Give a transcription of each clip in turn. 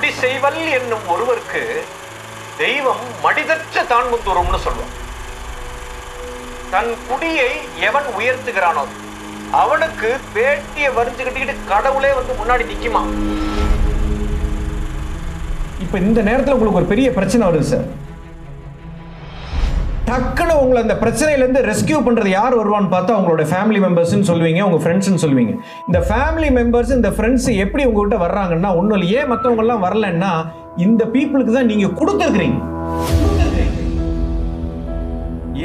குடி செய்வல் என்னும் ஒருவருக்கு தெய்வம் மடிதற்ற தூரம்னு சொல்லுவோம் தன் குடியை எவன் உயர்த்துகிறானோ அவனுக்கு வேட்டியை வரிஞ்சுக்கிட்டு கட்டிக்கிட்டு கடவுளே வந்து முன்னாடி நிக்குமா? இப்போ இந்த நேரத்தில் உங்களுக்கு ஒரு பெரிய பிரச்சனை வருது சார். டக்குன்னு உங்களை அந்த பிரச்சனையிலேருந்து ரெஸ்கியூ பண்ணுறது யார் வருவான்னு பார்த்தா உங்களோட ஃபேமிலி மெம்பர்ஸ்னு சொல்லுவீங்க உங்கள் ஃப்ரெண்ட்ஸ்னு சொல்லுவீங்க. இந்த ஃபேமிலி மெம்பர்ஸ் இந்த ஃப்ரெண்ட்ஸ் எப்படி உங்ககிட்ட வர்றாங்கன்னா ஒன்றும் இல்லை ஏன் மற்றவங்கலாம் வரலன்னா இந்த பீப்புளுக்கு தான் நீங்கள் கொடுத்துருக்குறீங்க.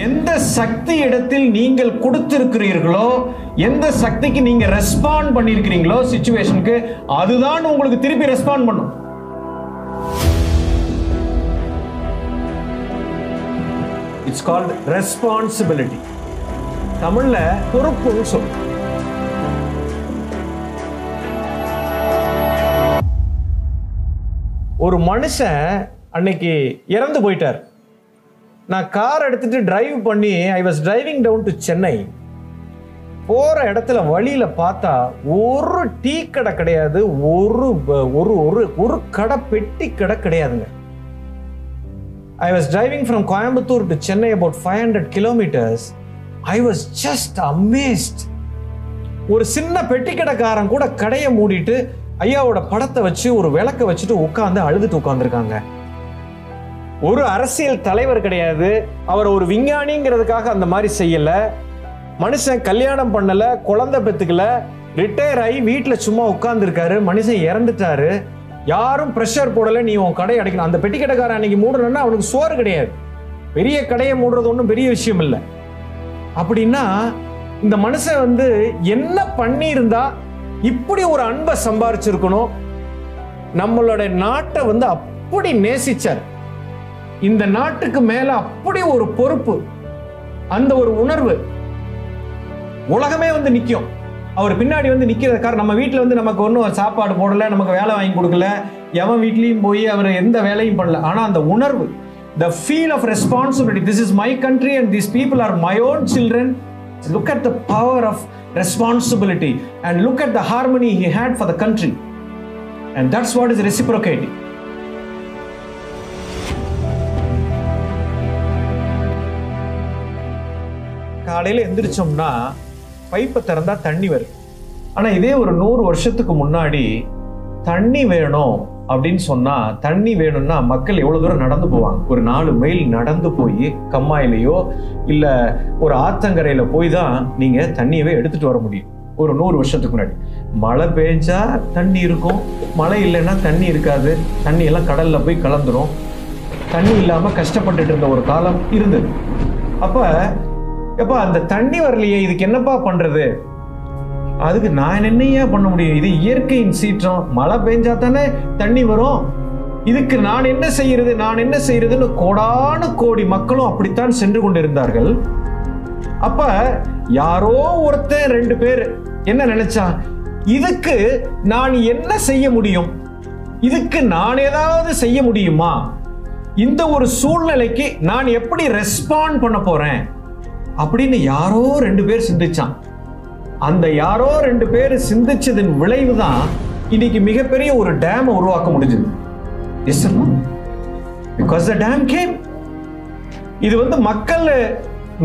எந்த சக்தி இடத்தில் நீங்கள் கொடுத்திருக்கிறீர்களோ எந்த சக்திக்கு நீங்க ரெஸ்பாண்ட் பண்ணியிருக்கிறீங்களோ சுச்சுவேஷனுக்கு அதுதான் உங்களுக்கு திருப்பி ரெஸ்பாண்ட் பண்ணும். இட்ஸ் கால்ட் ரெஸ்பான்சிபிலிட்டி தமிழ்ல பொறுப்புன்னு சொல்லும் ஒரு மனுஷன் அன்னைக்கு இறந்து போயிட்டார். நான் கார் எடுத்துட்டு டிரைவ் பண்ணி I was driving down to Chennai போற இடத்துல வழியில பார்த்தா ஒரு டீ கடை கிடையாது ஒரு ஒரு ஒரு ஒரு கடை பெட்டி கடை கிடையாதுங்க. I was driving from Coimbatore to Chennai about five hundred kilometres I was just amazed ஒரு சின்ன பெட்டி கடைக்காரன் கூட கடையை மூடிட்டு ஐயாவோட படத்தை வச்சு ஒரு விளக்க வச்சுட்டு உட்காந்து அழுதுட்டு உட்காந்துருக்காங்க ஒரு அரசியல் தலைவர் கிடையாது. அவர் ஒரு விஞ்ஞானிங்கிறதுக்காக அந்த மாதிரி செய்யல. மனுஷன் கல்யாணம் பண்ணல குழந்தை பெத்துக்கல ரிட்டையர் ஆகி வீட்டில் சும்மா உட்காந்துருக்காரு மனுஷன் இறந்துட்டாரு. யாரும் ப்ரெஷர் போடல நீ உன் கடை அடைக்கணும். அந்த பெட்டி கடைக்காரன் அன்னைக்கு மூடணும்னா அவனுக்கு சோறு கிடையாது. பெரிய கடையை மூடுறது ஒன்றும் பெரிய விஷயம் இல்லை. அப்படின்னா இந்த மனுஷன் வந்து என்ன பண்ணியிருந்தா இப்படி ஒரு அன்பை சம்பாரிச்சிருக்கணும்? நம்மளோட நாட்டை வந்து அப்படி நேசிச்சார். இந்த நாட்டுக்கு மேல அப்படி ஒரு பொறுப்பு அந்த ஒரு உணர்வு உலகமே வந்து நிற்கும் அவர் பின்னாடி வந்து நிக்கிறது காரணம் நம்ம வீட்டில் வந்து நமக்கு ஒன்றும் சாப்பாடு போடலை நமக்கு வேலை வாங்கி கொடுக்கல எவன் வீட்லேயும் போய் அவர் எந்த வேலையும் பண்ணல. ஆனால் அந்த உணர்வு the feel of responsibility this is my country and this people are my own children look at the power of responsibility and look at the harmony he had for the country and that's what is reciprocating. காலையில் எந்திரிச்சோம்னா பைப்பை திறந்தா தண்ணி வருது ஆனால் இதே ஒரு நூறு வருஷத்துக்கு முன்னாடி தண்ணி வேணும் அப்படின்னு சொன்னால் தண்ணி வேணும்னா மக்கள் எவ்வளோ தூரம் நடந்து போவாங்க? ஒரு நாலு மைல் நடந்து போய் கம்மாயிலையோ இல்லை ஒரு ஆத்தங்கரையில் போய் தான் நீங்கள் தண்ணியவே எடுத்துகிட்டு வர முடியும். ஒரு நூறு வருஷத்துக்கு முன்னாடி. மழை பெஞ்சா தண்ணி இருக்கும். மழை இல்லைன்னா தண்ணி இருக்காது. தண்ணி எல்லாம் கடலில் போய் கலந்துரும். தண்ணி இல்லாமல் கஷ்டப்பட்டுட்டு இருந்த ஒரு காலம் இருந்தது. அப்போ எப்பா அந்த தண்ணி வரலையே இதுக்கு என்னப்பா பண்றது? அதுக்கு நான் என்னையா பண்ண முடியும்? இது இயற்கையின் சீற்றம். மழை பெஞ்சா தானே தண்ணி வரும். இதுக்கு நான் என்ன செய்யறது நான் என்ன செய்யறதுன்னு கோடானு கோடி மக்களும் அப்படித்தான் சென்று கொண்டிருந்தார்கள். அப்ப யாரோ ஒருத்தன் ரெண்டு பேர் என்ன நினைச்சா இதுக்கு நான் என்ன செய்ய முடியும்? இதுக்கு நான் ஏதாவது செய்ய முடியுமா? இந்த ஒரு சூழ்நிலைக்கு நான் எப்படி ரெஸ்பாண்ட் பண்ண போறேன்? அப்படின்னு யாரோ ரெண்டு பேர் சிந்திச்சான். அந்த யாரோ ரெண்டு பேர் சிந்திச்சதன் விளைவு தான் இன்னைக்கு மிகப்பெரிய ஒரு டேம் உருவாக்க முடிஞ்சது. Yes because the dam came இது வந்து மக்கள்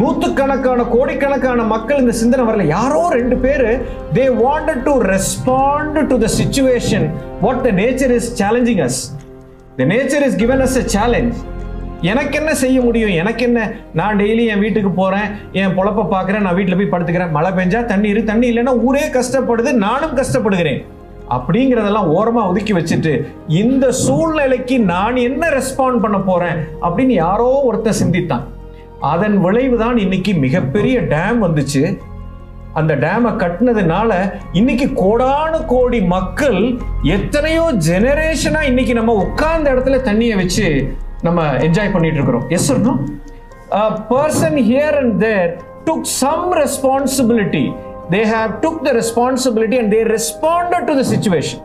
நூற்றுக்கணக்கான கோடிக்கணக்கான மக்கள் இந்த சிந்தனை வரல. யாரோ ரெண்டு பேர் they wanted to respond to the situation what the nature is challenging as the nature is given as a challenge எனக்கு என்ன செய்ய முடியும்? எனக்கு என்ன நான் டெய்லி என் வீட்டுக்கு போறேன் என் பொழப்ப பார்க்குறேன் நான் வீட்டில் போய் படுத்துக்கிறேன். மழை பெஞ்சா தண்ணீர் தண்ணி இல்லைன்னா ஊரே கஷ்டப்படுது நானும் கஷ்டப்படுகிறேன். அப்படிங்கிறதெல்லாம் ஓரமாக ஒதுக்கி வச்சுட்டு இந்த சூழ்நிலைக்கு நான் என்ன ரெஸ்பாண்ட் பண்ண போகிறேன் அப்படின்னு யாரோ ஒருத்தன் சிந்தித்தான். அதன் விளைவு தான் இன்னைக்கு மிகப்பெரிய டேம் வந்துச்சு. அந்த டேமை கட்டினதுனால இன்னைக்கு கோடானு கோடி மக்கள் எத்தனையோ ஜெனரேஷனாக இன்னைக்கு நம்ம உட்கார்ந்த இடத்துல தண்ணியை வச்சு நம்ம என்ஜாய் பண்ணிட்டு இருக்கிறோம் yes no person here and there took some responsibility they have took the responsibility and they responded to the situation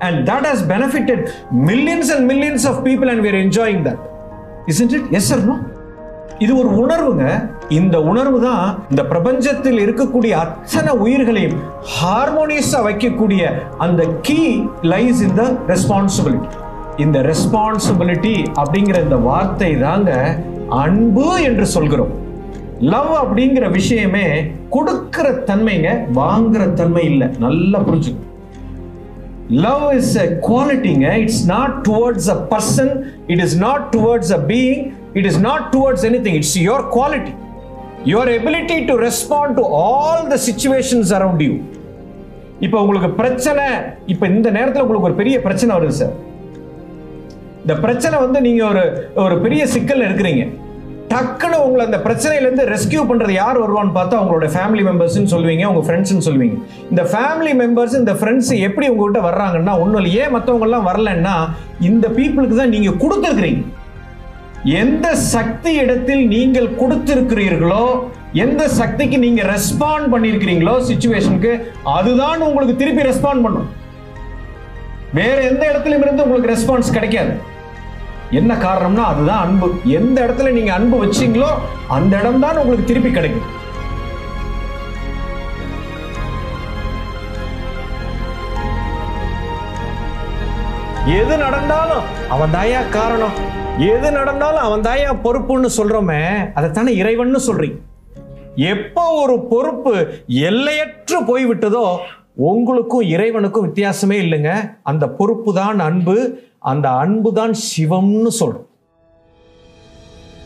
and that has benefitted millions and millions of people and we enjoying that is it yes yes இது ஒரு உணர்வுங்க. இந்த உணர்வு தான் இந்த பிரபஞ்சத்தில் இருக்கக்கூடிய அத்தனை உயிர்களையும் ஹார்மோனியஸா வைக்கக்கூடிய அந்த key lies in the responsibility இந்த ரெஸ்பான்சிபிலிட்டி அப்படிங்கிற இந்த வார்த்தை தாங்க அன்பு என்று சொல்கிறோம். லவ் அப்படிங்கிற விஷயமே கொடுக்கிற தன்மைங்க வாங்குற தன்மை இல்லை. நல்லா புரிஞ்சுக்கணும் love is a குவாலிட்டிங்க it's not towards a person it is not towards a being it is not towards anything it's your quality your ability to respond to all the situations around you இப்போ உங்களுக்கு பிரச்சனை இப்போ இந்த நேரத்தில் உங்களுக்கு ஒரு பெரிய பிரச்சனை வருது சார் இந்த பிரச்சனை வந்து நீங்க ஒரு ஒரு பெரிய சிக்கல் இருக்கிறீங்க. டக்குன்னு உங்களை அந்த பிரச்சனையிலேருந்து ரெஸ்கியூ பண்ணுறது யார் வருவான்னு பார்த்தா உங்களோட ஃபேமிலி மெம்பர்ஸ்னு சொல்லுவீங்க உங்கள் ஃப்ரெண்ட்ஸ்னு சொல்லுவீங்க. இந்த ஃபேமிலி மெம்பர்ஸ் இந்த ஃப்ரெண்ட்ஸ் எப்படி உங்கள்கிட்ட வர்றாங்கன்னா ஒன்றும் இல்லை ஏன் மற்றவங்கெல்லாம் வரலன்னா இந்த பீப்புளுக்கு தான் நீங்கள் கொடுத்துருக்குறீங்க. எந்த சக்தி இடத்தில் நீங்கள் கொடுத்திருக்கிறீர்களோ எந்த சக்திக்கு நீங்கள் ரெஸ்பாண்ட் பண்ணியிருக்கிறீங்களோ சுச்சுவேஷனுக்கு அதுதான் உங்களுக்கு திருப்பி ரெஸ்பாண்ட் பண்ணும். வேற எந்த இடத்துலையும் இருந்து உங்களுக்கு ரெஸ்பான்ஸ் கிடைக்காது. என்ன காரணம்னா அதுதான் அன்பு. எந்த இடத்துல நீங்க அன்பு வச்சீங்களோ அந்த இடம் தான் உங்களுக்கு திருப்பி கிடைக்கும். எது நடந்தாலும் அவன் தாயா காரணம். எது நடந்தாலும் அவன் தாயா பொறுப்புன்னு சொல்றோமே அதைத்தானே இறைவன் சொல்றீங்க. எப்போ ஒரு பொறுப்பு எல்லையற்று போய்விட்டதோ உங்களுக்கும் இறைவனுக்கும் வித்தியாசமே இல்லைங்க. அந்த பொறுப்பு தான் அன்பு அந்த அன்பு தான் சிவம்னு சொல்கிறோம்